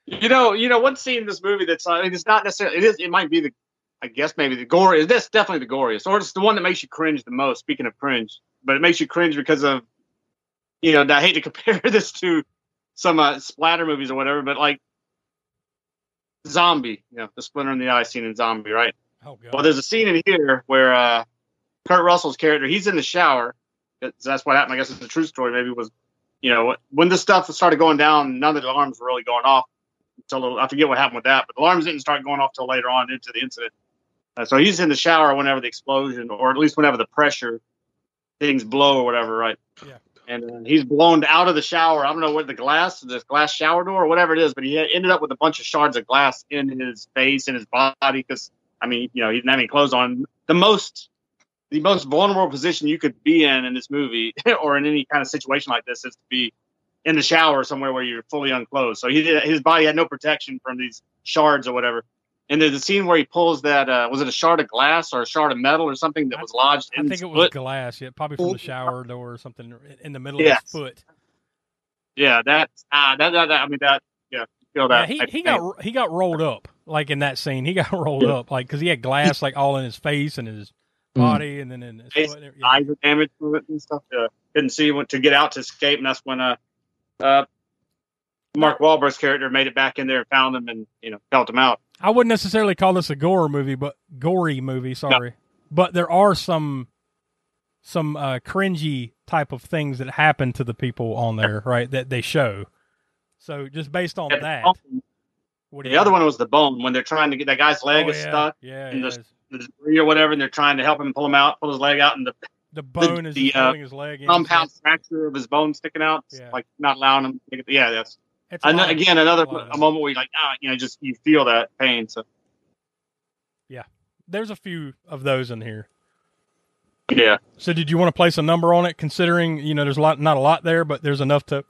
you know, you know, one scene in this movie that's I mean, it's not necessarily. It is. It might be the. I guess maybe the gore. That's definitely the goriest, or it's the one that makes you cringe the most. Speaking of cringe, but it makes you cringe because of, you know, I hate to compare this to some uh, splatter movies or whatever, but like Zombie, you know, the splinter in the eye scene in Zombie, right? Oh god. Well, there's a scene in here where uh, Kurt Russell's character, he's in the shower. That's what happened. I guess it's a true story. Maybe it was, you know, when the stuff started going down, none of the alarms were really going off until I forget what happened with that, but the alarms didn't start going off till later on into the incident. Uh, so he's in the shower whenever the explosion, or at least whenever the pressure things blow or whatever, right? Yeah. And he's blown out of the shower. I don't know what the glass, the glass shower door, or whatever it is, but he ended up with a bunch of shards of glass in his face and his body because I mean, you know, he didn't have any clothes on. The most, the most vulnerable position you could be in in this movie, or in any kind of situation like this, is to be in the shower somewhere where you're fully unclothed. So he his body had no protection from these shards or whatever. And there's a scene where he pulls that, uh, was it a shard of glass or a shard of metal or something that was lodged I in think it was foot? glass. Yeah, probably from the shower door or something in the middle Yes. of his foot. Yeah, that, ah, that, that, that, I mean, that, yeah, feel Yeah, that. he, type he thing. got he got rolled up like in that scene. He got rolled Yeah. up like because he had glass like all in his face and his Mm. body and then in his His foot. and- eyes were damaged from it and stuff. Uh, couldn't see when to get out to escape, and that's when uh, uh, Mark Wahlberg's character made it back in there and found him and you know helped him out. I wouldn't necessarily call this a gore movie, but gory movie. Sorry, but there are some some uh, cringy type of things that happen to the people on there, right? That they show. So just based on Yeah, that, what The other one was the bone when they're trying to get that guy's leg Oh, is yeah. stuck Yeah, in the, the debris or whatever, and they're trying to help him pull him out, pull his leg out, and the the bone is the, uh, his leg. in. compound fracture of his bone sticking out, Yeah. like not allowing him. To get, yeah, that's It's and again another a lot of a moment where you like ah, you know, just you feel that pain. So Yeah, there's a few of those in here. yeah, So did you want to place a number on it? Considering you know there's a lot, not a lot there, but there's enough to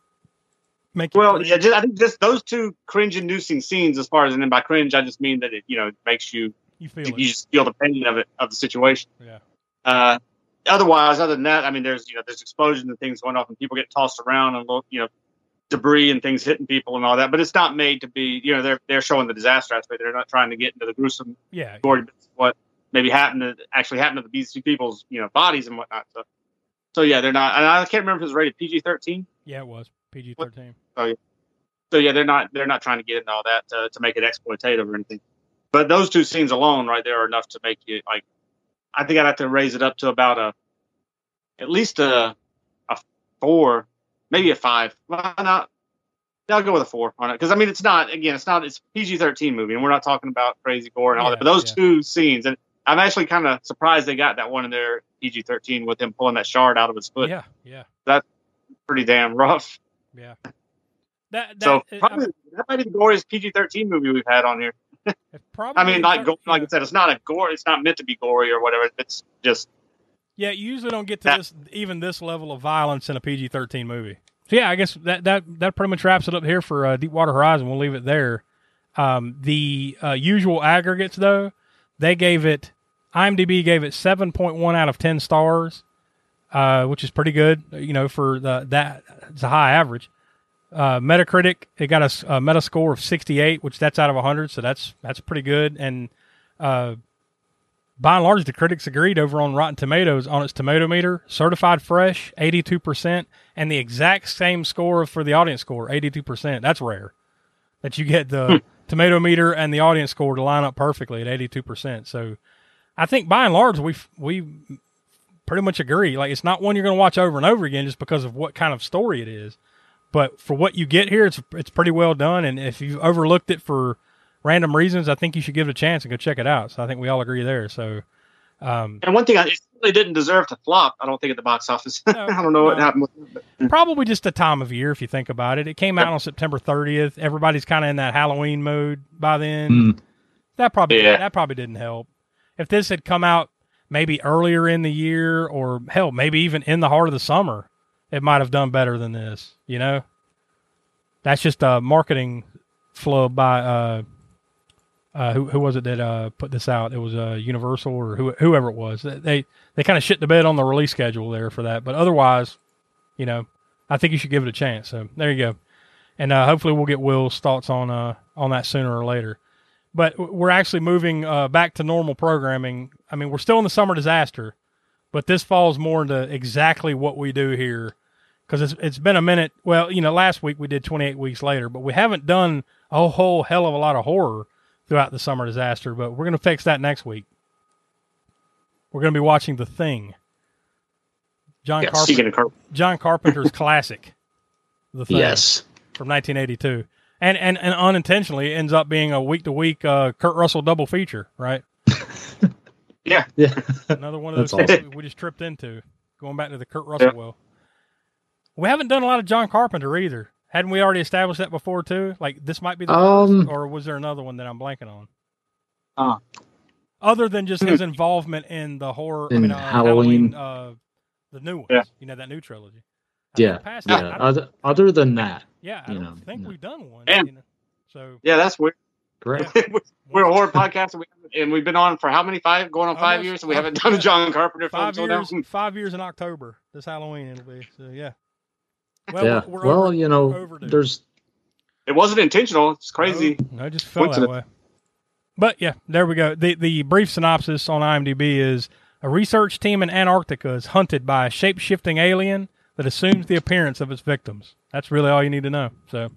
make. well, cringe? yeah, just, I think just those two cringe-inducing scenes. As far as and then by cringe, I just mean that it you know makes you you feel you just feel the pain of it of the situation. Yeah. Uh, otherwise, other than that, I mean, there's you know there's explosions and things going off, and people get tossed around and look, you know debris and things hitting people and all that. But it's not made to be you know they're they're showing the disaster aspect. They're not trying to get into the gruesome Yeah, gory what maybe happened to actually happened to these two people's you know bodies and whatnot. So so yeah, they're not. And I can't remember if it was rated PG thirteen. yeah, it was PG thirteen. So oh, yeah. so yeah, they're not they're not trying to get into all that to, to make it exploitative or anything. But those two scenes alone, right there, are enough to make you like. I think I'd have to raise it up to about a, at least a, a four, maybe a five. Why not? I'll go with a four on it because I mean it's not again it's not it's PG thirteen movie and we're not talking about crazy gore and all Yeah, that. But those yeah. two scenes and I'm actually kind of surprised they got that one in their PG thirteen with him pulling that shard out of his foot. Yeah, yeah, That's pretty damn rough. yeah. That, that So it- probably that might be the goriest PG thirteen movie we've had on here. probably I mean, like like I said, it's not a gore. It's not meant to be gory or whatever. It's just Yeah, you usually don't get to this even this level of violence in a PG thirteen movie. So yeah, I guess that that that pretty much wraps it up here for uh, Deepwater Horizon. We'll leave it there. Um, the uh, usual aggregates though, they gave it IMDb gave it seven point one out of ten stars, uh, which is pretty good. You know, for the that it's a high average. Uh, Metacritic it got a meta score of sixty eight, which that's out of hundred, so that's that's pretty good. And uh, by and large, the critics agreed over on Rotten Tomatoes on its tomato meter, certified fresh, 82%, and the exact same score for the audience score, 82%. That's rare that you get the hmm. tomato meter and the audience score to line up perfectly at 82%. So I think by and large, we we pretty much agree. Like, it's not one you're going to watch over and over again just because of what kind of story it is. But for what you get here, it's it's pretty well done. And if you've overlooked it for random reasons, I think you should give it a chance and go check it out. So I think we all agree there. So, um, and one thing I it really didn't deserve to flop. I don't think at the box office. I don't know what happened with it. probably just the time of year if you think about it. It came out on September 30th. Everybody's kind of in that Halloween mode by then. Mm. That probably Yeah. that probably didn't help. If this had come out maybe earlier in the year or hell, maybe even in the heart of the summer, it might have done better than this, you know? That's just a marketing flub by uh uh, who, who was it that uh, put this out? It was uh, Universal or who, whoever it was. They they kind of shit the bed on the release schedule there for that. But otherwise, you know, I think you should give it a chance. So there you go, and uh, hopefully we'll get Will's thoughts on uh, on that sooner or later. But we're actually moving uh, back to normal programming. I mean, we're still in the summer disaster, but this falls more into exactly what we do here because it's it's been a minute. Well, you know, last week we did 28 weeks later, but we haven't done a whole hell of a lot of horror throughout the summer disaster. But we're gonna fix that next week. We're gonna be watching The Thing. John Yeah, Carpenter. Carp- John Carpenter's classic, The Thing. Yes. From 1982. And, and, and unintentionally ends up being a week to week Kurt Russell double feature, right? Yeah. Yeah. Another one of those That's things awesome. we just tripped into, going back to the Kurt Russell Yeah. well. We haven't done a lot of John Carpenter either. Hadn't we already established that before too? Like this might be the Um, first, or was there another one that I'm blanking on? Uh, Other than just his involvement in the horror, I In mean, uh, Halloween. uh, the new ones, Yeah. you know, that new trilogy. I Yeah. past Yeah. that, I Other, other than that, yeah, I you don't know, think no. we've done one. Damn. You know? So yeah, that's weird. correct. We're a horror podcast, and, we, and we've been on for how many? Five, going on five Almost- years, and we haven't done a. John Carpenter film five till now. years, five years in October. This Halloween it'll be. So yeah. Well, yeah. we're, we're well, over- you know, overdue. there's It wasn't intentional. It's crazy. No, it just fell that way. But yeah, there we go. The the brief synopsis on IMDb is a research team in Antarctica is hunted by a shape shifting alien that assumes the appearance of its victims. That's really all you need to know. So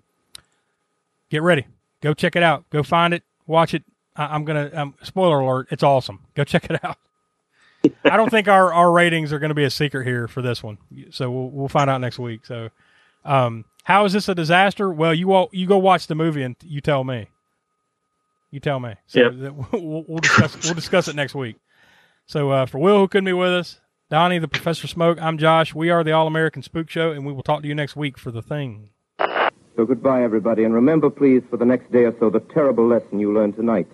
get ready. Go check it out. Go find it. Watch it. I, am gonna. Um, spoiler alert. It's awesome. Go check it out. I don't think our, our ratings are going to be a secret here for this one. So we'll we'll find out next week. So, um, how is this a disaster? Well, you all you go watch the movie and you tell me. You tell me. So Yep. we'll, we'll discuss we'll discuss it next week. So uh, for Will, who couldn't be with us, Donnie, the Professor Smoke, I'm Josh. We are the All American Spook Show, and we will talk to you next week for the thing. So goodbye, everybody, and remember, please, for the next day or so, the terrible lesson you learned tonight.